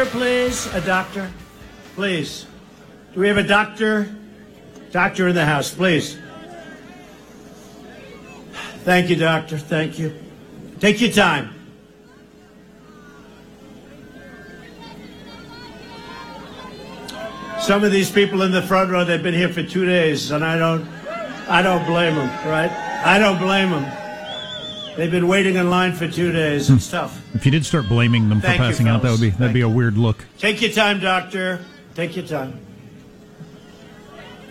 Doctor, please. A doctor, please. Do we have a doctor? Doctor in the house, please. Thank you, doctor. Thank you. Take your time. Some of these people in the front row, they've been here for two days, and I don't, I don't blame them, right? I don't blame them. They've been waiting in line for two days. Hmm. It's tough. If you did start blaming them Thank for you, passing out, that would be that'd be a weird look. Take your time, doctor. Take your time.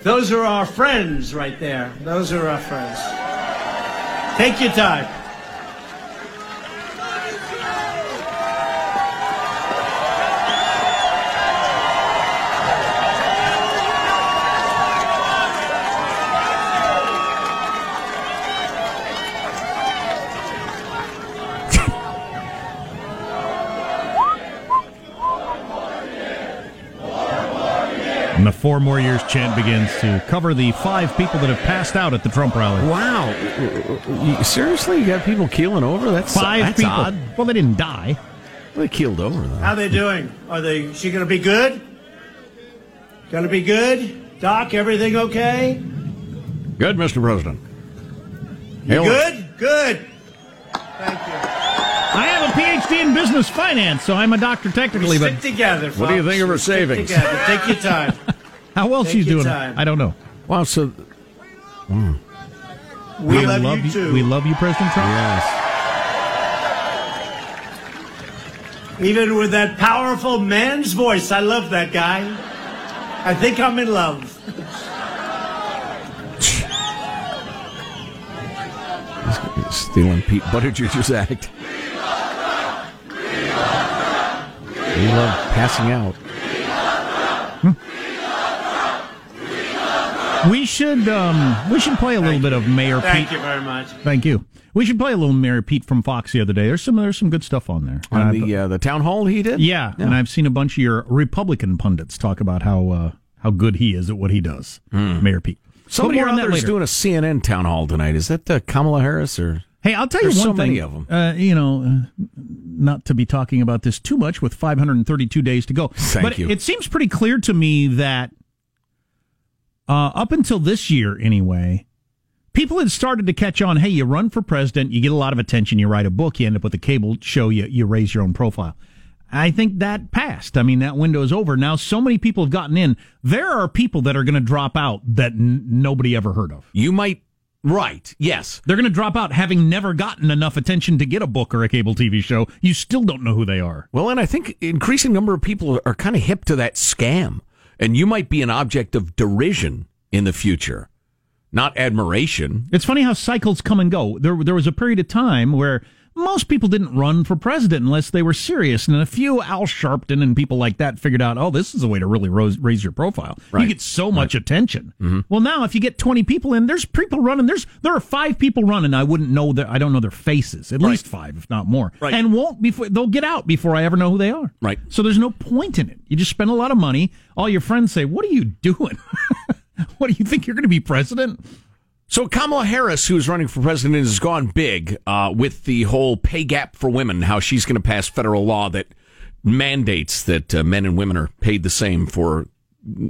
Those are our friends right there. Those are our friends. Take your time. And the four more years chant begins to cover the five people that have passed out at the Trump rally. Wow. Seriously? You got people keeling over? That's, Five that's people. odd. Well, they didn't die. They keeled over, though. How they doing? Are they? She gonna be good? Gonna be good? Doc, everything okay? Good, Mr. President. You Hail- good? Good. PhD in business finance, so I'm a doctor technically, but Stick together. What do you think of her Stick savings? Together. Take your time. how well Take she's your doing? time. I don't know. Wow, so. We, love, you too. We love you, President Trump. Yes. Even with that powerful man's voice, I love that guy. I think I'm in love. Stealing Pete Buttigieg's act. We love passing out. We should um, we should play a little bit of Mayor Pete. Thank you very much. Thank you. We should play a little Mayor Pete from Fox the other day. There's some there's some good stuff on there. On And the uh, the town hall he did? yeah, and I've seen a bunch of your Republican pundits talk about how uh, how good he is at what he does, Mayor Pete. Somebody But or more on that other is later. doing a CNN town hall tonight. Is that uh, Kamala Harris or? Hey, I'll tell you one so thing. many of 'em. Uh, you know, uh, not to be talking about this too much with 532 days to go. Thank but you. it seems pretty clear to me that uh, up until this year, anyway, people had started to catch on. Hey, you run for president, you get a lot of attention, you write a book, you end up with a cable show, you you raise your own profile. I think that passed. I mean, that window is over. Now, so many people have gotten in. There are people that are going to drop out that n- nobody ever heard of. You might. Right. Yes. They're going to drop out having never gotten enough attention to get a book or a cable TV show. You still don't know who they are. Well, and I think increasing number of people are kind of hip to that scam, and you might be an object of derision in the future, not admiration. It's funny how cycles come and go. There, there was a period of time where most people didn't run for president unless they were serious, and a few Al Sharpton and people like that figured out, oh, this is a way to really raise your profile. Right. You get so much attention. Mm-hmm. Well, now if you get twenty people in, there's people running. There's there are five people running. I wouldn't know that. I don't know their faces. At least five, if not more. Right. And won't before they'll get out before I ever know who they are. Right. So there's no point in it. You just spend a lot of money. All your friends say, "What are you doing? what do you think you're going to be president?" So Kamala Harris, who's running for president, has gone big uh, with the whole pay gap for women. How she's going to pass federal law that mandates that uh, men and women are paid the same for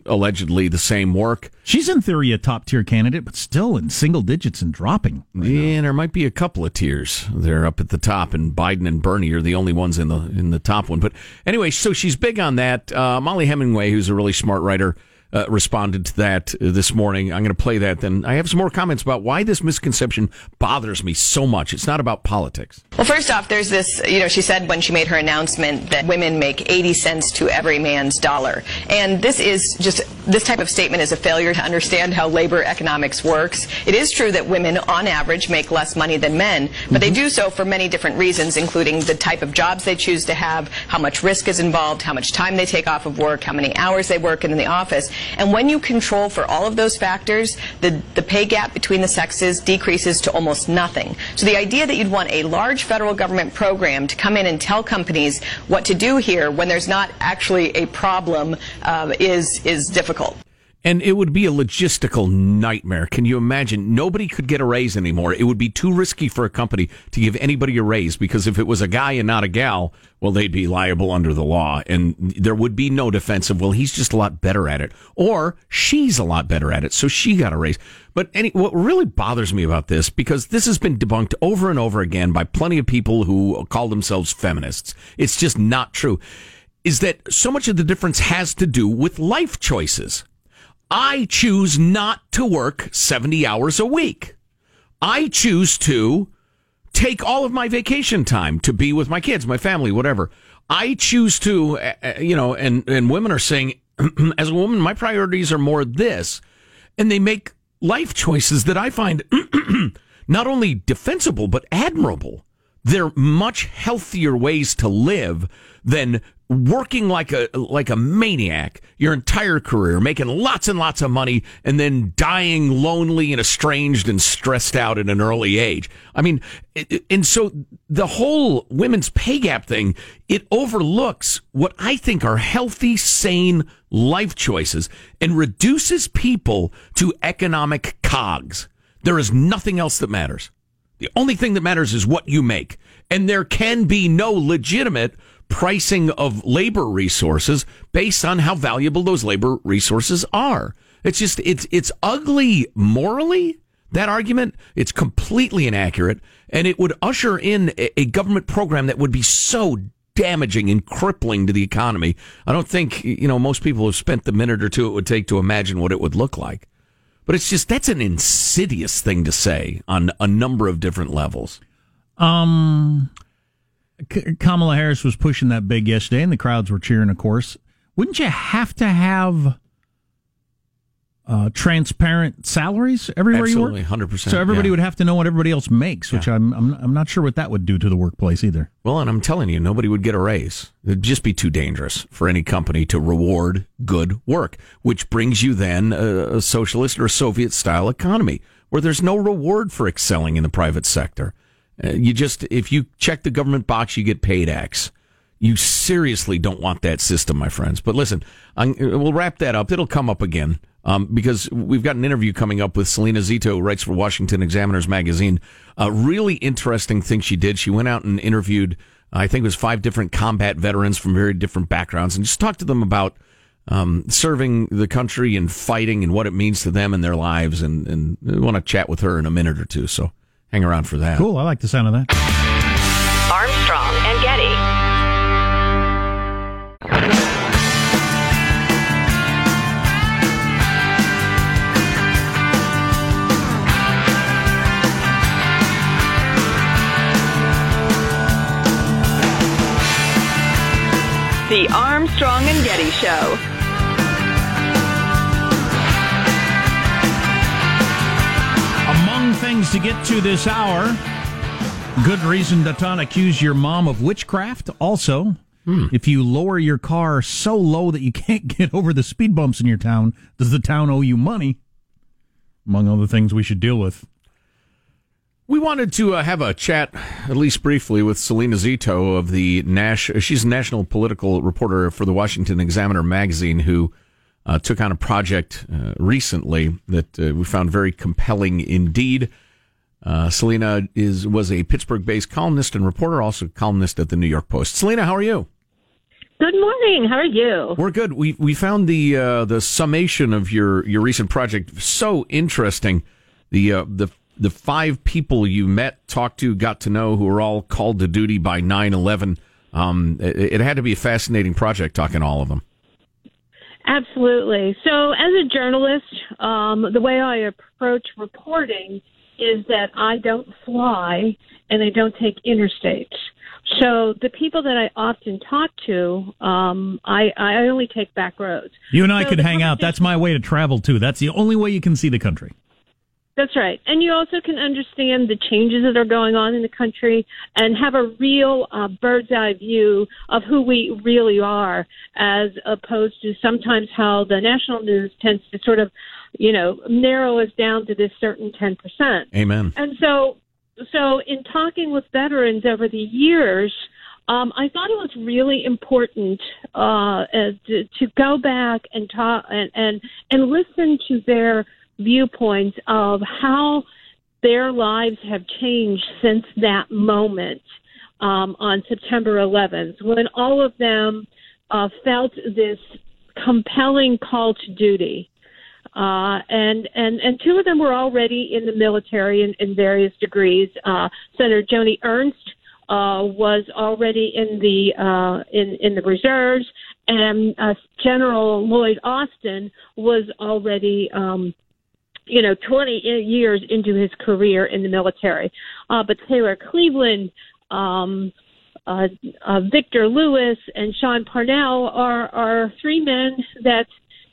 allegedly the same work. She's in theory a top tier candidate, but still in single digits and dropping. Yeah, there might be a couple of tiers. They're up at the top, and Biden and Bernie are the only ones in the in the top one. But anyway, so she's big on that. Uh, Mollie Hemingway, who's a really smart writer, uh, responded to that this morning. I'm going to play that. Then I have some more comments about why this misconception bothers me so much. It's not about politics. Well, first off, there's this, you know, she said when she made her announcement that women make 80 cents to every man's dollar. And this is just, this type of statement is a failure to understand how labor economics works. It is true that women, on average, make less money than men, but they do so for many different reasons, including the type of jobs they choose to have, how much risk is involved, how much time they take off of work, how many hours they work in the office. And when you control for all of those factors, the, the pay gap between the sexes decreases to almost nothing. So the idea that you'd want a large federal government program to come in and tell companies what to do here when there's not actually a problem uh, is, is difficult. And it would be a logistical nightmare. Can you imagine? Nobody could get a raise anymore. It would be too risky for a company to give anybody a raise because if it was a guy and not a gal, well, they'd be liable under the law. And there would be no defense of, well, he's just a lot better at it. Or she's a lot better at it, so she got a raise. But any, what really bothers me about this, because this has been debunked over and over again by plenty of people who call themselves feminists, it's just not true, is that so much of the difference has to do with life choices. I choose not to work 70 hours a week. I choose to take all of my vacation time to be with my kids, my family, whatever. I choose to, uh, uh, you know, and, and women are saying, as a woman, my priorities are more this. And they make life choices that I find not only defensible, but admirable. They're much healthier ways to live than working like a like a maniac your entire career, making lots and lots of money, and then dying lonely and estranged and stressed out at an early age. I mean, and so the whole women's pay gap thing it overlooks what I think are healthy, sane life choices and reduces people to economic cogs. There is nothing else that matters. The only thing that matters is what you make. And there can be no legitimate pricing of labor resources based on how valuable those labor resources are. It's just, it's, it's ugly morally, that argument. It's completely inaccurate. And it would usher in a, government program that would be so damaging and crippling to the economy. I don't think, you know, most people have spent the minute or two it would take to imagine what it would look like. But it's just, that's an insidious thing to say on a number of different levels. Um, Kamala Harris was pushing that big yesterday, and the crowds were cheering, of course. Wouldn't you have to have uh, transparent salaries everywhere Absolutely, you work? 100%. So everybody yeah. would have to know what everybody else makes, which yeah. I'm, I'm I'm not sure what that would do to the workplace either. Well, and I'm telling you, nobody would get a raise. It'd just be too dangerous for any company to reward good work, which brings you then a, a socialist or a Soviet style economy where there's no reward for excelling in the private sector. Uh, you just, if you check the government box, you get paid X. You seriously don't want that system, my friends. But listen, I'm, we'll wrap that up. It'll come up again um, because we've got an interview coming up with Salena Zito, who writes for Washington Examiners magazine. A really interesting thing she did. She went out and interviewed, I think it was five different combat veterans from very different backgrounds, and just talked to them about um, serving the country and fighting and what it means to them and their lives. And, and I want to chat with her in a minute or two. So hang around for that. Cool. I like the sound of that. Armstrong and Getty. The Armstrong and Getty Show. To get to this hour. Good reason to not accuse your mom of witchcraft. Also, hmm. if you lower your car so low that you can't get over the speed bumps in your town, does the town owe you money? Among other things we should deal with. We wanted to uh, have a chat, at least briefly, with Salena Zito of the Nash. She's a national political reporter for the Washington Examiner magazine who uh, took on a project uh, recently that uh, we found very compelling indeed. Uh, Salena is was a Pittsburgh-based columnist and reporter, also columnist at the New York Post. Salena, how are you? Good morning. How are you? We're good. We we found the uh, the summation of your your recent project so interesting. The uh, the the five people you met, talked to, got to know, who were all called to duty by 9-11. Um, it, it had to be a fascinating project talking to all of them. Absolutely. So, as a journalist, um, the way I approach reporting is that I don't fly and I don't take interstates. So the people that I often talk to, um, I, I only take back roads. You and I so could hang out. That's my way to travel too. That's the only way you can see the country. That's right. And you also can understand the changes that are going on in the country and have a real uh, bird's eye view of who we really are, as opposed to sometimes how the national news tends to sort of, you know, narrow us down to this certain 10%. Amen. And so, so in talking with veterans over the years, Um, I thought it was really important uh, uh, to, to go back and talk and, and and listen to their viewpoints of how their lives have changed since that moment um, on September 11th, when all of them uh, felt this compelling call to duty. Uh, and and and two of them were already in the military in, in various degrees. Uh, Senator Joni Ernst uh, was already in the uh, in in the reserves, and uh, General Lloyd Austin was already. Um, you know, 20 years into his career in the military. Uh, but Taylor Cleveland, um, uh, uh, Victor Lewis, and Sean Parnell are, are three men that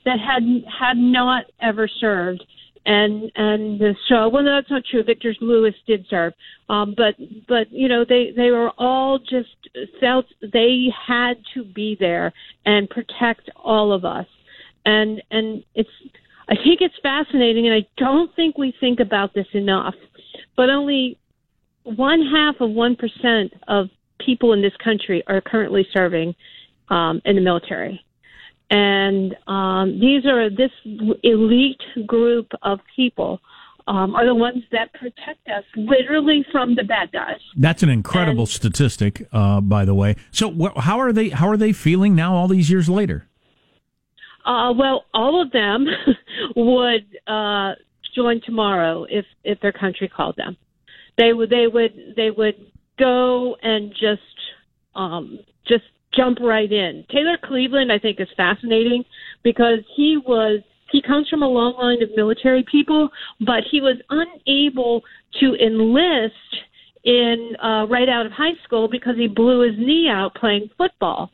that had had not ever served. And and so well, that's not true. Victor Lewis did serve, um, but but you know they they were all just felt they had to be there and protect all of us, and and it's I think it's fascinating, and I don't think we think about this enough. But only one half of one percent of people in this country are currently serving um, in the military and um, these are this elite group of people um, are the ones that protect us literally from the bad guys. That's an incredible and, statistic, uh, by the way. So, wh- how are they? How are they feeling now, all these years later? Uh, well, all of them would uh, join tomorrow if if their country called them. They would. They would. They would go and just um, just jump right in. Taylor Cleveland, I think, is fascinating because he was he comes from a long line of military people, but he was unable to enlist in uh, right out of high school because he blew his knee out playing football.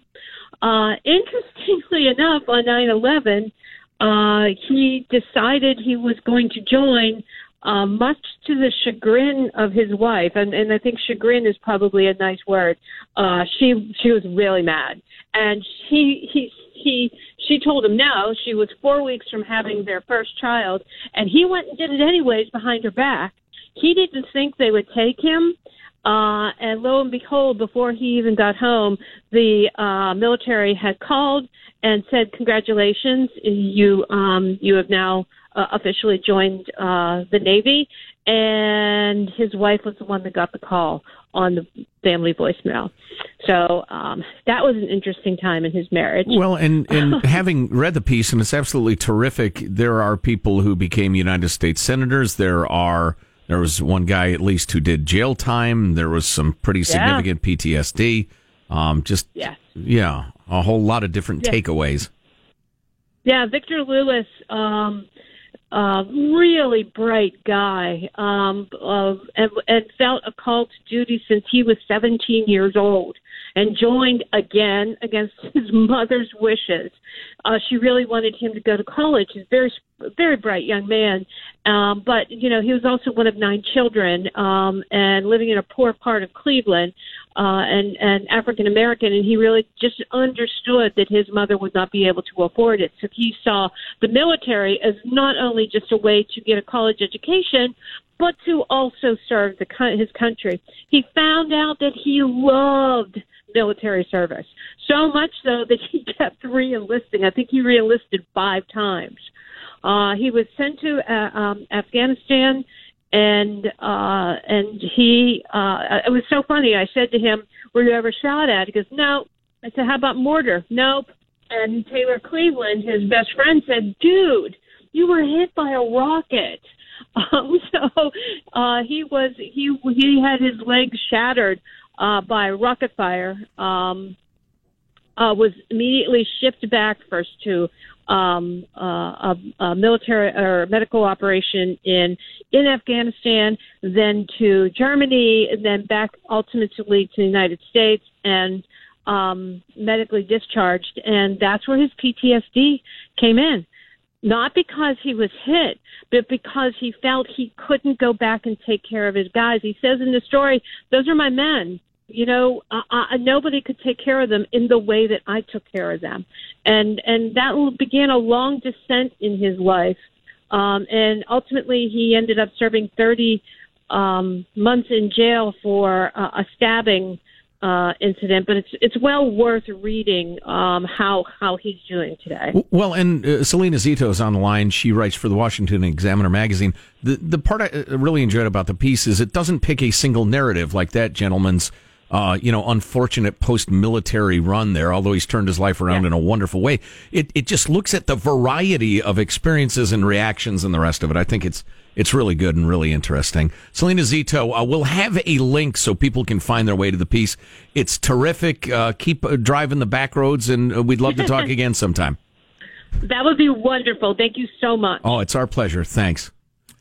Uh, interestingly enough, on 9/11, uh, he decided he was going to join um, much to the chagrin of his wife, and, and I think chagrin is probably a nice word. Uh, she she was really mad, and he he he she told him no. She was four weeks from having their first child, and he went and did it anyways behind her back. He didn't think they would take him. Uh, and lo and behold, before he even got home, the uh, military had called and said, "Congratulations, you um, you have now uh, officially joined uh, the Navy, and his wife was the one that got the call on the family voicemail. So um, that was an interesting time in his marriage. Well, and, and having read the piece, and it's absolutely terrific, there are people who became United States senators. There are there was one guy at least who did jail time. There was some pretty significant yeah. PTSD. Um, just yeah, yeah, a whole lot of different takeaways. Yeah, Victor Lewis. Um, uh, really bright guy, um, uh, and, and felt a call to duty since he was 17 years old and joined again against his mother's wishes. Uh, she really wanted him to go to college. He's a very, very bright young man, um, but you know he was also one of nine children um, and living in a poor part of Cleveland uh, and and African American, and he really just understood that his mother would not be able to afford it. So he saw the military as not only just a way to get a college education, but to also serve the his country. He found out that he loved military service so much so that he kept re-enlisting. I think he re-enlisted five times. Uh, he was sent to uh, um, Afghanistan and uh and he uh it was so funny. I said to him were you ever shot at? He goes no. I said how about mortar? Nope. And taylor cleveland his best friend said dude you were hit by a rocket. Um so uh he was he he had his legs shattered uh by rocket fire um uh was immediately shipped back first to um, uh, a, a military or medical operation in in Afghanistan, then to Germany, and then back ultimately to the United States, and um, medically discharged. And that's where his PTSD came in. Not because he was hit, but because he felt he couldn't go back and take care of his guys. He says in the story, "Those are my men you know, uh, uh, nobody could take care of them in the way that I took care of them, and and that began a long descent in his life, um, and ultimately he ended up serving thirty um, months in jail for uh, a stabbing uh, incident, but it's it's well worth reading um, how how he's doing today. Well, and uh, Salena Zito is on the line. She writes for the Washington Examiner magazine. The the part I uh, really enjoyed about the piece is it doesn't pick a single narrative like that gentleman's. Uh, you know, unfortunate post-military run there. Although he's turned his life around Yeah. in a wonderful way, it it just looks at the variety of experiences and reactions and the rest of it. I think it's it's really good and really interesting. Salena Zito, uh, we'll have a link so people can find their way to the piece. It's terrific. Uh, keep uh, driving the back roads, and uh, we'd love to talk again sometime. That would be wonderful. Thank you so much. Oh, it's our pleasure. Thanks.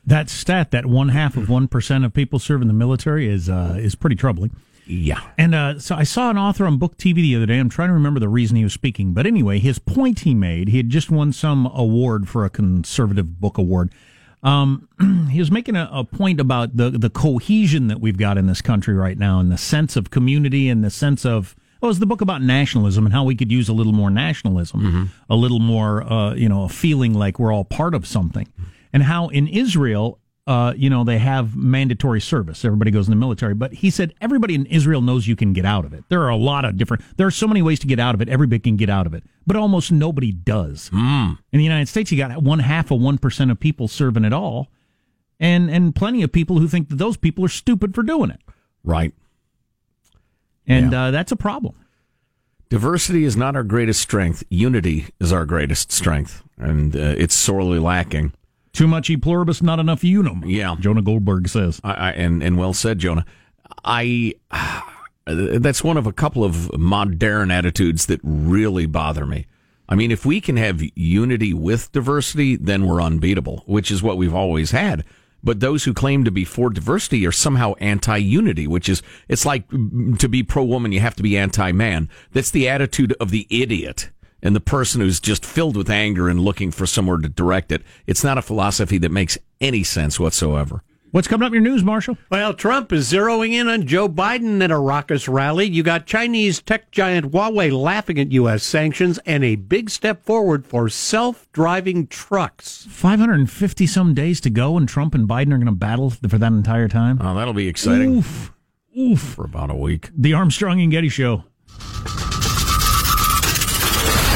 That stat, that one half of one percent of people serve in the military, is uh, is pretty troubling. Yeah. And uh, so I saw an author on Book TV the other day. I'm trying to remember the reason he was speaking, but anyway, his point he made, he had just won some award for a conservative book award. Um, he was making a, a point about the the cohesion that we've got in this country right now, and the sense of community, and the sense of well, it was the book about nationalism and how we could use a little more nationalism, a little more, uh, you know, a feeling like we're all part of something, and how in Israel, uh, you know, they have mandatory service. Everybody goes in the military, but he said everybody in Israel knows you can get out of it. There are a lot of different. There are so many ways to get out of it. Everybody can get out of it, but almost nobody does. In the United States, you got one half of one percent of people serving at all, and and plenty of people who think that those people are stupid for doing it, Right. and uh, that's a problem. Diversity is not our greatest strength. Unity is our greatest strength, and uh, it's sorely lacking. Too much e pluribus, not enough unum. Yeah. Jonah Goldberg says. I, I, and and well said, Jonah. I that's one of a couple of modern attitudes that really bother me. I mean, if we can have unity with diversity, then we're unbeatable, which is what we've always had. But those who claim to be for diversity are somehow anti-unity, which is it's like mm, to be pro-woman, you have to be anti-man. That's the attitude of the idiot and the person who's just filled with anger and looking for somewhere to direct it. It's not a philosophy that makes any sense whatsoever. What's coming up in your news, Marshall? Well, Trump is zeroing in on Joe Biden at a raucous rally. You got Chinese tech giant Huawei laughing at U.S. sanctions and a big step forward for self driving trucks. 550 some days to go, and Trump and Biden are going to battle for that entire time. Oh, that'll be exciting Oof. Oof. for about a week. The Armstrong and Getty Show.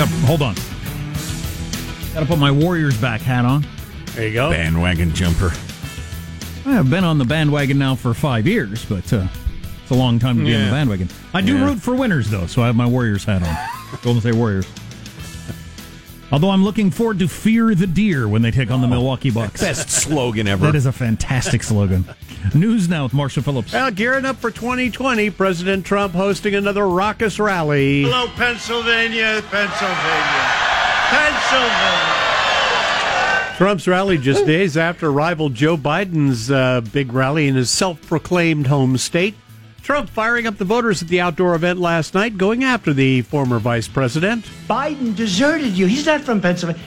Got, hold on. Got to put my Warriors back hat on. There you go. Bandwagon jumper. I've been on the bandwagon now for five years, but uh, it's a long time to be on the bandwagon. I do Yeah. root for winners, though, so I have my Warriors hat on. Golden State Warriors. Although I'm looking forward to Fear the Deer when they take on the Milwaukee Bucks. Best slogan ever. That is a fantastic slogan. News now with Marshall Phillips. Well, gearing up for 2020, President Trump hosting another raucous rally. Hello, Pennsylvania, Pennsylvania, Pennsylvania. Trump's rally just days after rival Joe Biden's uh, big rally in his self proclaimed home state. Trump firing up the voters at the outdoor event last night, going after the former vice president. Biden deserted you. He's not from Pennsylvania.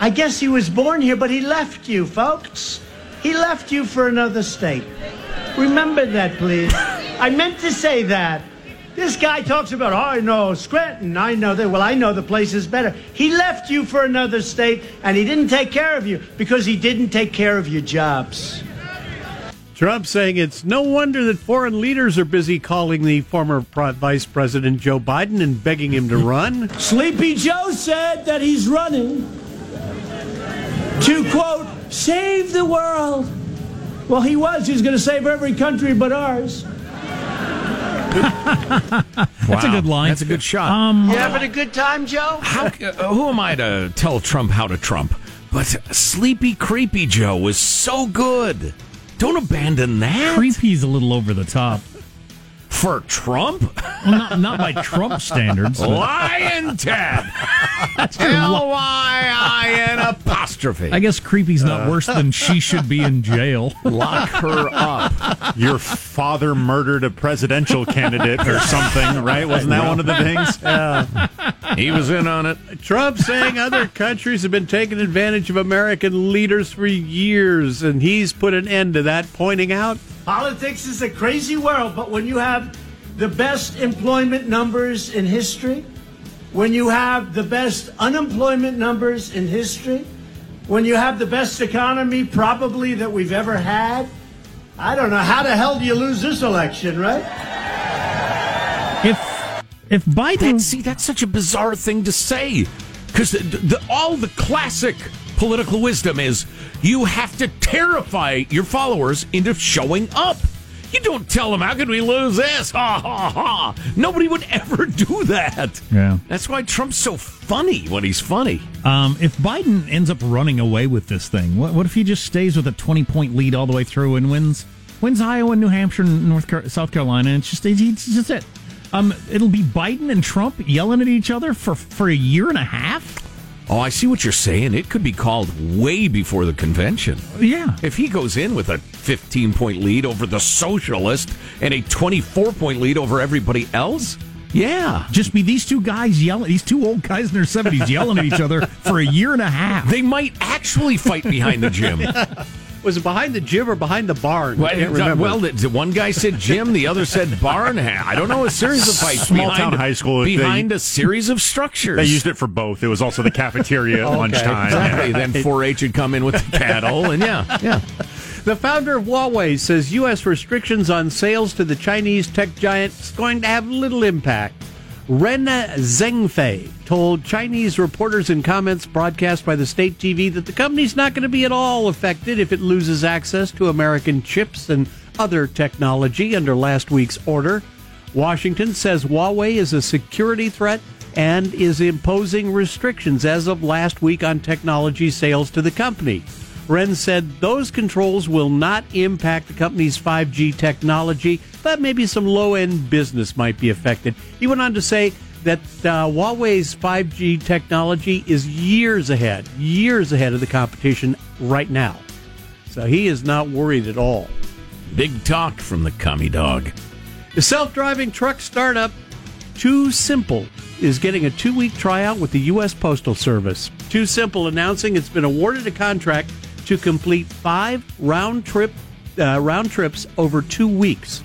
I guess he was born here, but he left you, folks. He left you for another state. Remember that, please. I meant to say that. This guy talks about, oh, I know Scranton. I know that. Well, I know the place is better. He left you for another state, and he didn't take care of you because he didn't take care of your jobs. Trump saying it's no wonder that foreign leaders are busy calling the former vice president Joe Biden and begging him to run. Sleepy Joe said that he's running to, quote, save the world. Well, he was. He's going to save every country but ours. That's a good line. That's a good shot. Um, You having a good time, Joe? how, uh, who am I to tell Trump how to Trump? But Sleepy Creepy Joe was so good. Don't abandon that. creepy's a little over the top. For Trump? Well, not, not by Trump standards. Lyin' Ted. L Y I N apostrophe. I guess creepy's not uh, worse than she should be in jail. Lock her up. Your father murdered a presidential candidate or something, right? Wasn't that one of the things? He was in on it. Trump saying other countries have been taking advantage of American leaders for years, and he's put an end to that, pointing out Politics is a crazy world, but when you have the best employment numbers in history, when you have the best unemployment numbers in history, when you have the best economy probably that we've ever had, I don't know how the hell do you lose this election, right? If Biden That, see, that's such a bizarre thing to say. Because all the classic political wisdom is you have to terrify your followers into showing up. You don't tell them, how could we lose this? Ha ha ha. Nobody would ever do that. Yeah. That's why Trump's so funny when he's funny. um, if Biden ends up running away with this thing, what, what if he just stays with a twenty point lead all the way through and wins wins Iowa, New Hampshire, and North Car- South Carolina, and it's just it's just it. Um, it'll be Biden and Trump yelling at each other for for a year and a half. Oh, I see what you're saying. It could be called way before the convention. Yeah. If he goes in with a 15 point lead over the socialist and a 24 point lead over everybody else, yeah. Just be these two guys yelling, these two old guys in their 70s yelling at each other for a year and a half. They might actually fight behind the gym. was it behind the gym or behind the barn? I can't remember. Well, the, the one guy said gym, the other said barn. I don't know. A series of fights. Small behind, town high school, they- behind a series of structures. They used it for both. It was also the cafeteria at lunchtime. Exactly. Then 4-H would come in with the cattle, and yeah, yeah. The founder of Huawei says U.S. restrictions on sales to the Chinese tech giant is going to have little impact. Ren Zhengfei told Chinese reporters in comments broadcast by the state TV that the company's not going to be at all affected if it loses access to American chips and other technology under last week's order. Washington says Huawei is a security threat and is imposing restrictions as of last week on technology sales to the company. Ren said those controls will not impact the company's 5G technology, but maybe some low end business might be affected. He went on to say that uh, Huawei's 5G technology is years ahead, years ahead of the competition right now. So he is not worried at all. Big talk from the commie dog. The self driving truck startup TuSimple is getting a two week tryout with the U.S. Postal Service. TuSimple announcing it's been awarded a contract to complete five round trip uh, round trips over two weeks.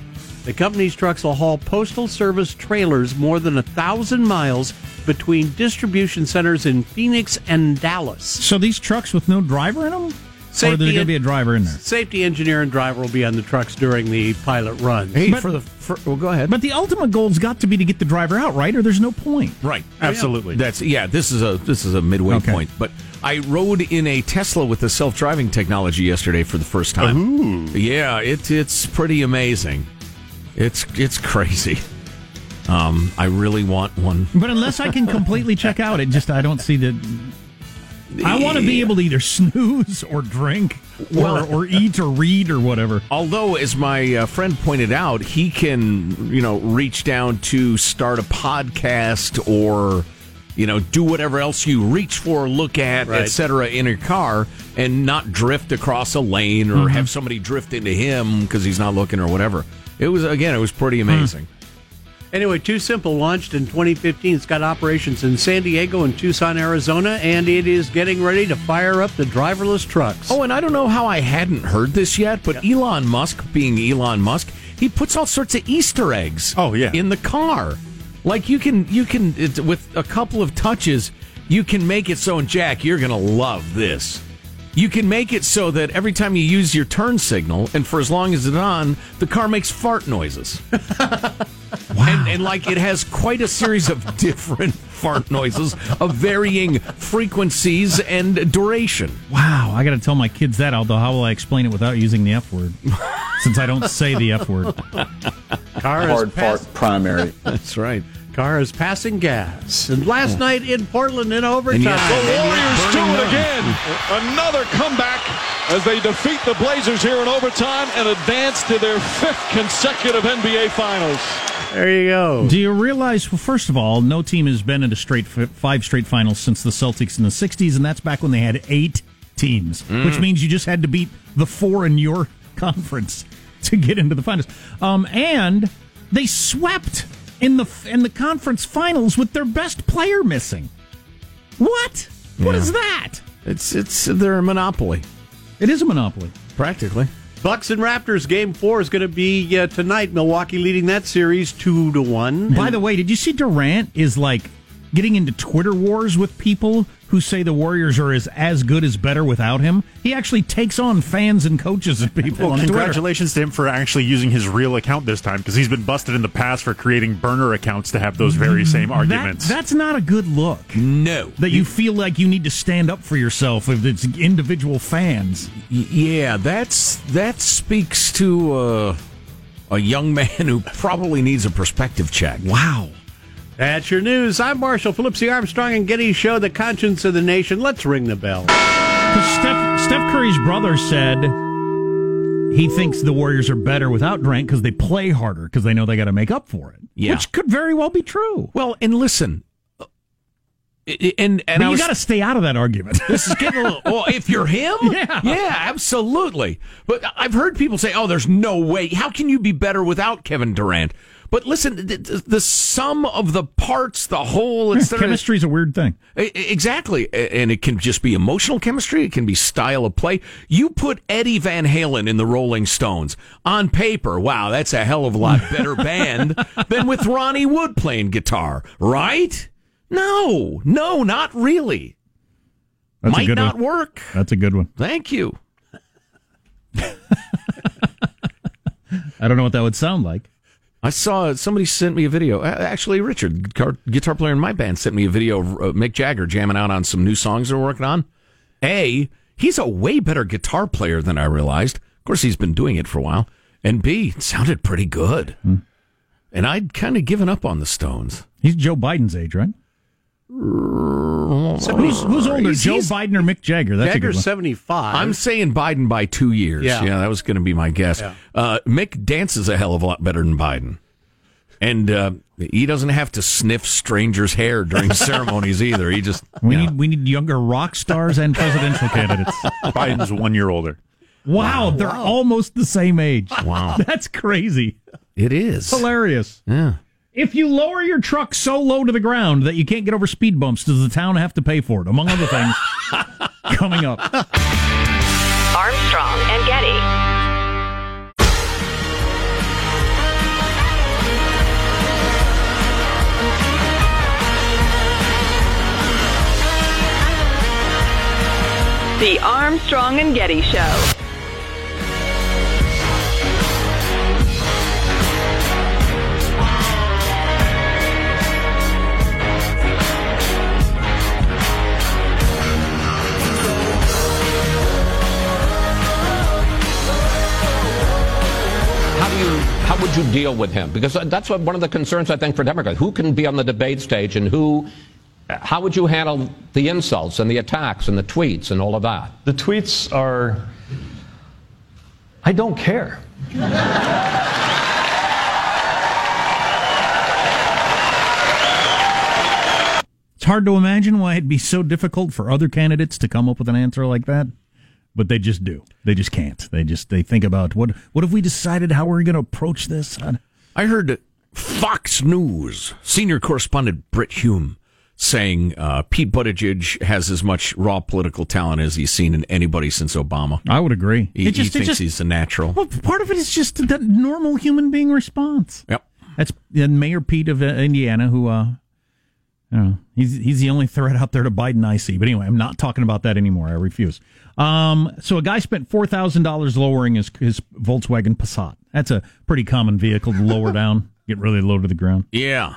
The company's trucks will haul Postal Service trailers more than a thousand miles between distribution centers in Phoenix and Dallas. So these trucks with no driver in them? or Safety there's going to be a driver in there? Safety engineer and driver will be on the trucks during the pilot run. Hey, But- for the for, well, go ahead. But the ultimate goal's got to be to get the driver out, right? Or there's no point. Right. Absolutely. That's yeah. This is a this is a midway Okay. point. But I rode in a Tesla with the self driving technology yesterday for the first time. Ooh. Yeah, it it's pretty amazing. It's it's crazy. Um, I really want one. But unless I can completely check out, it just I don't see the. I want to be able to either snooze or drink or, Well- or eat or read or whatever. Although, as my uh, friend pointed out, he can you know reach down to start a podcast or you know do whatever else you reach for, look at, Right. etc. in a car and not drift across a lane or have somebody drift into him because he's not looking or whatever. It was again, it was pretty hmm. amazing. Anyway, TuSimple launched in 2015. It's got operations in San Diego and Tucson, Arizona, and it is getting ready to fire up the driverless trucks. Oh, and I don't know how I hadn't heard this yet, but Elon Musk, being Elon Musk, he puts all sorts of Easter eggs. Oh, yeah. in the car. Like you can, you can it, with a couple of touches, you can make it so. And Jack, you're gonna love this. You can make it so that every time you use your turn signal, and for as long as it's on, the car makes fart noises. And, and like it has quite a series of different fart noises of varying frequencies and duration. Wow, I got to tell my kids that. Although, how will I explain it without using the F word? Since I don't say the F word. car is Hard pass- part primary. That's right. car is passing gas. And last night in Portland in overtime, And the Warriors do it again. Another comeback as they defeat the Blazers here in overtime and advance to their fifth consecutive NBA Finals. There you go. Do you realize? Well, first of all, no team has been in a straight five straight finals since the Celtics in the '60s, and that's back when they had eight teams, Mm. which means you just had to beat the four in your conference to get into the finals. Um, and they swept in the in the conference finals with their best player missing. What? What Yeah. is that? It's it's they're a monopoly. It is a monopoly. Practically. Bucks and Raptors game four is going to be uh, tonight. Milwaukee leading that series two to one. By the way, did you see Durant is like getting into Twitter wars with people who say the Warriors are as as good as better without him? He actually takes on fans and coaches and people Well, on Twitter. congratulations to him for actually using his real account this time because he's been busted in the past for creating burner accounts to have those very same That, arguments. that's not a good look. No. That you feel like you need to stand up for yourself if it's individual fans. Y- Yeah, that's that speaks to uh, a young man who probably needs a perspective check. Wow. That's your news. I'm Marshall Phillips, the Armstrong and Getty Show, the conscience of the nation. Let's ring the bell. Steph, Steph Curry's brother said he thinks the Warriors are better without Durant because they play harder because they know they got to make up for it. Yeah. Which could very well be true. Well, and listen, uh, and and But you got to stay out of that argument. This is getting a little. Well, if you're him, Yeah. yeah, absolutely. But I've heard people say, "Oh, there's no way. How can you be better without Kevin Durant?" But listen, the, the, sum of the parts, the whole, Chemistry is a weird thing. Exactly. And it can just be emotional chemistry. It can be style of play. You put Eddie Van Halen in the Rolling Stones on paper. Wow, that's a hell of a lot better band than with Ronnie Wood playing guitar, right? No, no, not really. That's Might not one. work. That's a good one. Thank you. I don't know what that would sound like. I saw somebody sent me a video. Actually, Richard, guitar, player in my band, sent me a video of uh, Mick Jagger jamming out on some new songs they're working on. A, he's a way better guitar player than I realized. Of course, he's been doing it for a while. And B, it sounded pretty good. And I'd kind of given up on the Stones. He's Joe Biden's age, right? Who's, who's older, He's- Joe he's- Biden or Mick Jagger? That's a Jagger's 75. I'm saying Biden by two years. Yeah. that was going to be my guess. Yeah. Uh, Mick dances a hell of a lot better than Biden. And uh, he doesn't have to sniff strangers' hair during ceremonies either. He just We you know. need we need younger rock stars and presidential candidates. Biden's one year older. Wow, they're almost the same age. Wow. That's crazy. It is. Hilarious. Yeah. If you lower your truck so low to the ground that you can't get over speed bumps, does the town have to pay for it? Among other things, coming up. Armstrong and Getty. The Armstrong and Getty Show. You how would you deal with him? Because that's what, one of the concerns I think for Democrats. Who can be on the debate stage and who? How would you handle the insults and the attacks and the tweets and all of that? The tweets are. I don't care. It's hard to imagine why it'd be so difficult for other candidates to come up with an answer like that, but they just do. They just can't. They just they think about what what have we decided how we're going to approach this? I- heard Fox News senior correspondent Brit Hume saying uh, Pete Buttigieg has as much raw political talent as he's seen in anybody since Obama. I would agree. He, just- he thinks just- he's a natural. Well, part of it is just that normal human being response. Yep. That's and Mayor Pete of uh, Indiana, who uh, I don't know, he's he's the only threat out there to Biden I see. But anyway, I'm not talking about that anymore. I refuse. Um, so a guy spent four thousand dollars lowering his his Volkswagen Passat. That's a pretty common vehicle to lower down, get really low to the ground. Yeah.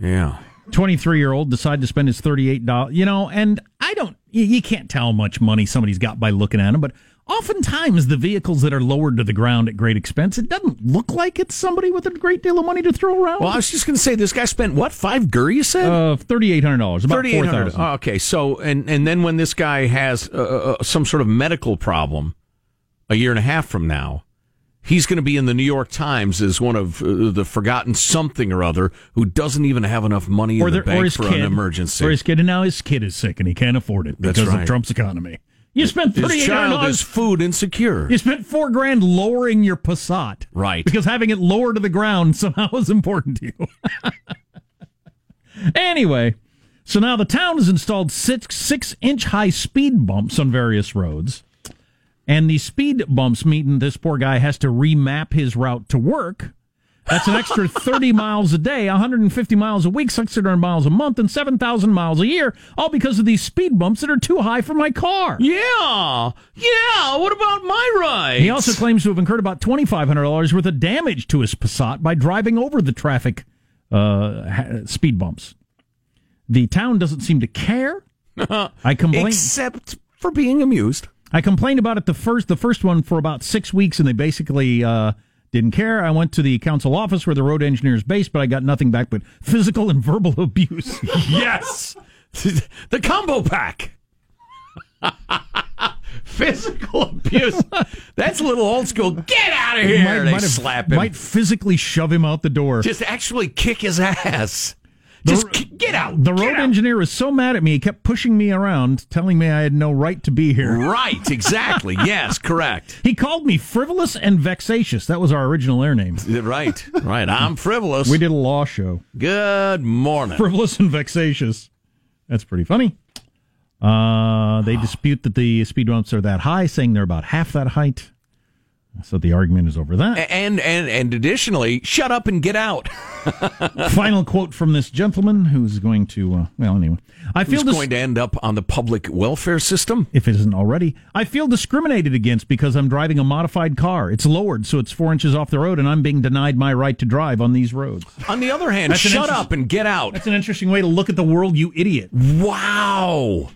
Yeah. 23 year old decided to spend his $38 you know and i don't you, you can't tell how much money somebody's got by looking at them but oftentimes the vehicles that are lowered to the ground at great expense it doesn't look like it's somebody with a great deal of money to throw around. Well, I was just going to say this guy spent what five gur you said? Uh, $3800 about $3,800. 4000 Oh, okay, so and and then when this guy has uh, uh, some sort of medical problem, a year and a half from now, he's going to be in the New York Times as one of uh, the forgotten something or other who doesn't even have enough money in the bank for an emergency. Or his kid, and now his kid is sick and he can't afford it because right. of Trump's economy. You spent thirty eight child is food insecure. You spent four grand lowering your Passat, Right. Because having it lower to the ground somehow is important to you. anyway, so now the town has installed six six inch high speed bumps on various roads, and the speed bumps mean this poor guy has to remap his route to work. That's an extra 30 miles a day, 150 miles a week, 600 miles a month, and 7,000 miles a year, all because of these speed bumps that are too high for my car. Yeah, yeah. What about my ride? He also claims to have incurred about $2,500 worth of damage to his Passat by driving over the traffic uh, speed bumps. The town doesn't seem to care. I complain. except for being amused. I complained about it the first the first one for about six weeks, and they basically uh, didn't care. I went to the council office where the road engineer is based, but I got nothing back but physical and verbal abuse. yes, the combo pack. Physical abuse. That's a little old school. Get out of here! Might- they might have- slap him. Might physically shove him out the door. Just actually kick his ass. Just get out. The road engineer was so mad at me, he kept pushing me around, telling me I had no right to be here. Right, exactly. yes, correct. He called me frivolous and vexatious. That was our original air name. Right, right. I'm frivolous. We did a law show. Good morning. Frivolous and vexatious. That's pretty funny. Uh, they dispute that the speed bumps are that high, saying they're about half that height. So the argument is over that. And and and additionally, shut up and get out. Final quote from this gentleman who's going to, uh, well, anyway. I feel dis- going to end up on the public welfare system? if it isn't already. I feel discriminated against because I'm driving a modified car. It's lowered, so it's four inches off the road, and I'm being denied my right to drive on these roads. On the other hand, shut interest- up and get out. That's an interesting way to look at the world, you idiot. Wow.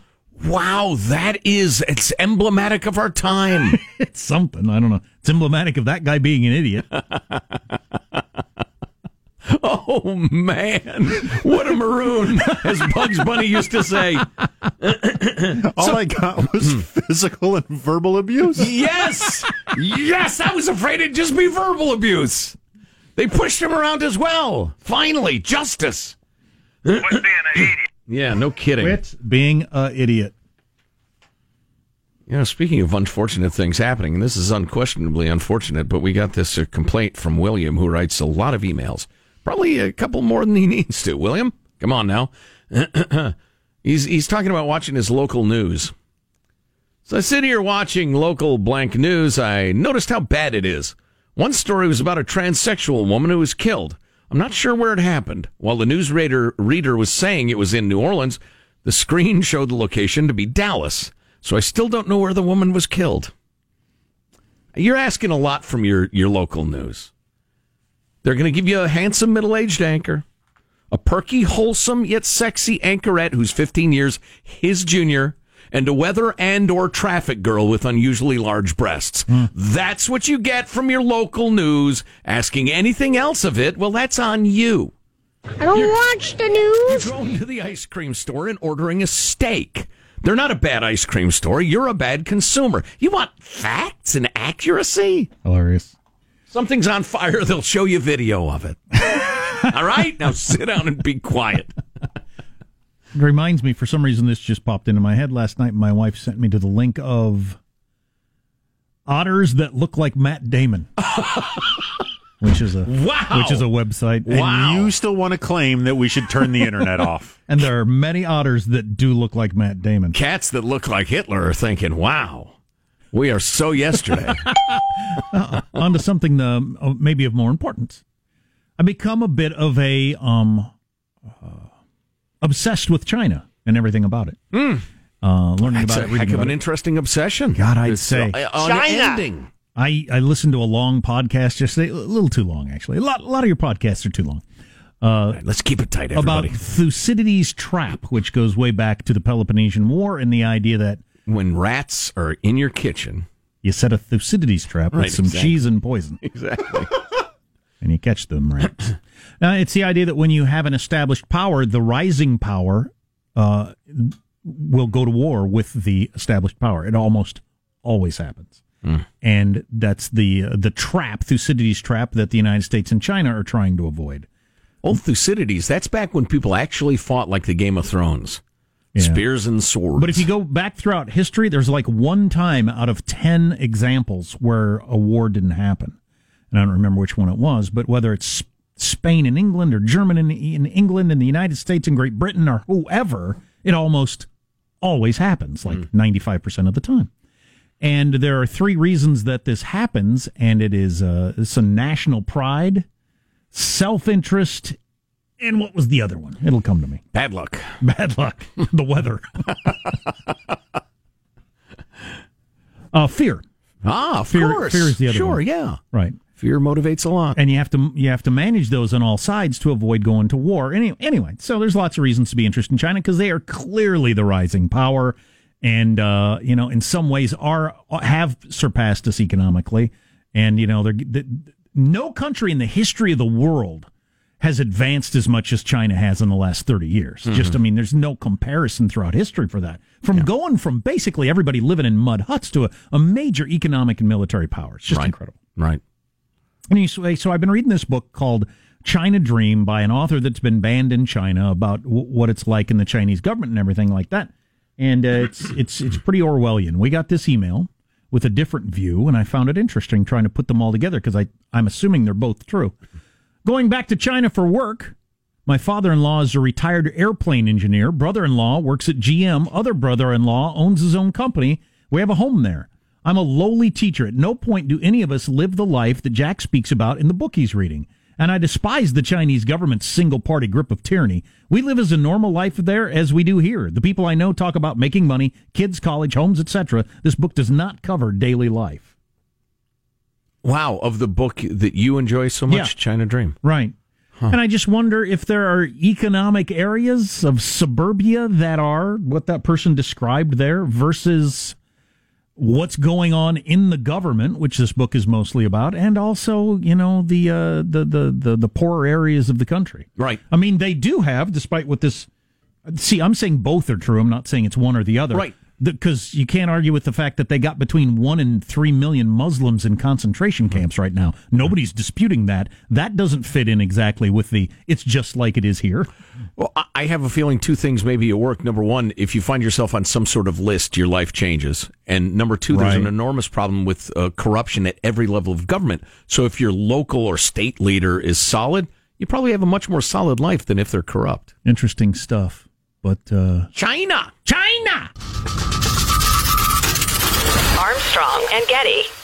Wow, that is it's emblematic of our time. It's something. I don't know. It's emblematic of that guy being an idiot. oh man, what a maroon, as Bugs Bunny used to say. All I got was hmm. physical and verbal abuse. Yes, yes, I was afraid it'd just be verbal abuse. They pushed him around as well. Finally, justice. Quit being an idiot. Yeah, no kidding. Quit being a idiot. You know, speaking of unfortunate things happening, and this is unquestionably unfortunate, but we got this uh, complaint from William, who writes a lot of emails, probably a couple more than he needs to. William, come on now. he's he's talking about watching his local news. So I sit here watching local blank news. I noticed how bad it is. One story was about a transsexual woman who was killed. I'm not sure where it happened. While the news reader, reader was saying it was in New Orleans, the screen showed the location to be Dallas. So I still don't know where the woman was killed. You're asking a lot from your, your local news. They're going to give you a handsome middle aged anchor, a perky, wholesome, yet sexy anchorette who's 15 years his junior, and a weather and or traffic girl with unusually large breasts. Hmm. That's what you get from your local news. Asking anything else of it, well, that's on you. I don't watch the news. You're going to the ice cream store and ordering a steak. They're not a bad ice cream store. You're a bad consumer. You want facts and accuracy? Hilarious. Something's on fire, they'll show you video of it. All right? Now sit down and be quiet. It reminds me, for some reason, this just popped into my head last night. My wife sent me to the link of otters that look like Matt Damon, which is a Wow. which is a website. And you still want to claim that we should turn the internet off. And there are many otters that do look like Matt Damon. Cats that look like Hitler are thinking, wow, we are so yesterday. uh, onto something um, uh, maybe of more importance. I become a bit of a um, uh, obsessed with China and everything about it. Uh, learning That's about a it, reading heck of an it. interesting obsession. God, I'd It's, say uh, unending. I, I listened to a long podcast yesterday, a little too long actually. A lot, a lot of your podcasts are too long. Uh, let's keep it tight, everybody. About. Thucydides' trap, which goes way back to the Peloponnesian War, and the idea that when rats are in your kitchen, you set a Thucydides trap with some exactly. cheese and poison. Exactly. And you catch them rats. now, it's the idea that when you have an established power, the rising power uh, will go to war with the established power. It almost always happens. and that's the uh, the trap Thucydides trap that the United States and China are trying to avoid. Old Thucydides, that's back when people actually fought like the Game of Thrones. Yeah. Spears and swords. But if you go back throughout history, there's like one time out of 10 examples where a war didn't happen. And I don't remember which one it was, but whether it's Spain and England or Germany in, in England and the United States and Great Britain or whoever, it almost always happens, like 95% of the time. And there are three reasons that this happens, and it is uh, it's a national pride, self interest, and what was the other one? It'll come to me. Bad luck. Bad luck. the weather. uh, fear. Ah, Fear- course. fear is the other Sure, one. yeah. Right. Fear motivates a lot. And you have to you have to manage those on all sides to avoid going to war. Any, anyway, so there's lots of reasons to be interested in China because they are clearly the rising power, and uh, you know in some ways are have surpassed us economically. And you know they're the, no country in the history of the world has advanced as much as China has in the last 30 years. Just, I mean, there's no comparison throughout history for that. From going from basically everybody living in mud huts to a, a major economic and military power. It's just Right. incredible. Right. Say, so I've been reading this book called China Dream by an author that's been banned in China about w- what it's like in the Chinese government and everything like that. And uh, it's it's it's pretty Orwellian. We got this email with a different view, and I found it interesting trying to put them all together because I I'm assuming they're both true. Going back to China for work, my father-in-law is a retired airplane engineer. Brother-in-law works at GM. Other brother-in-law owns his own company. We have a home there. I'm a lowly teacher. At no point do any of us live the life that Jack speaks about in the book he's reading. And I despise the Chinese government's single party grip of tyranny. We live as a normal life there as we do here. The people I know talk about making money, kids, college, homes, etc. This book does not cover daily life. Wow, of the book that you enjoy so much, Yeah. China Dream. Right. And I just wonder if there are economic areas of suburbia that are what that person described there versus what's going on in the government, which this book is mostly about, and also, you know, the uh, the, the the the poorer areas of the country. Right. I mean, they do have, despite what this. See, I'm saying both are true. I'm not saying it's one or the other. Right. Because you can't argue with the fact that they got between one and three million Muslims in concentration camps right now. Nobody's disputing that. That doesn't fit in exactly with the. It's just like it is here. Well, I- have a feeling two things maybe at work. Number one, if you find yourself on some sort of list, your life changes. And number two, there's an enormous problem with uh, corruption at every level of government. So if your local or state leader is solid, you probably have a much more solid life than if they're corrupt. Interesting stuff. But uh, China. China. Armstrong and Getty.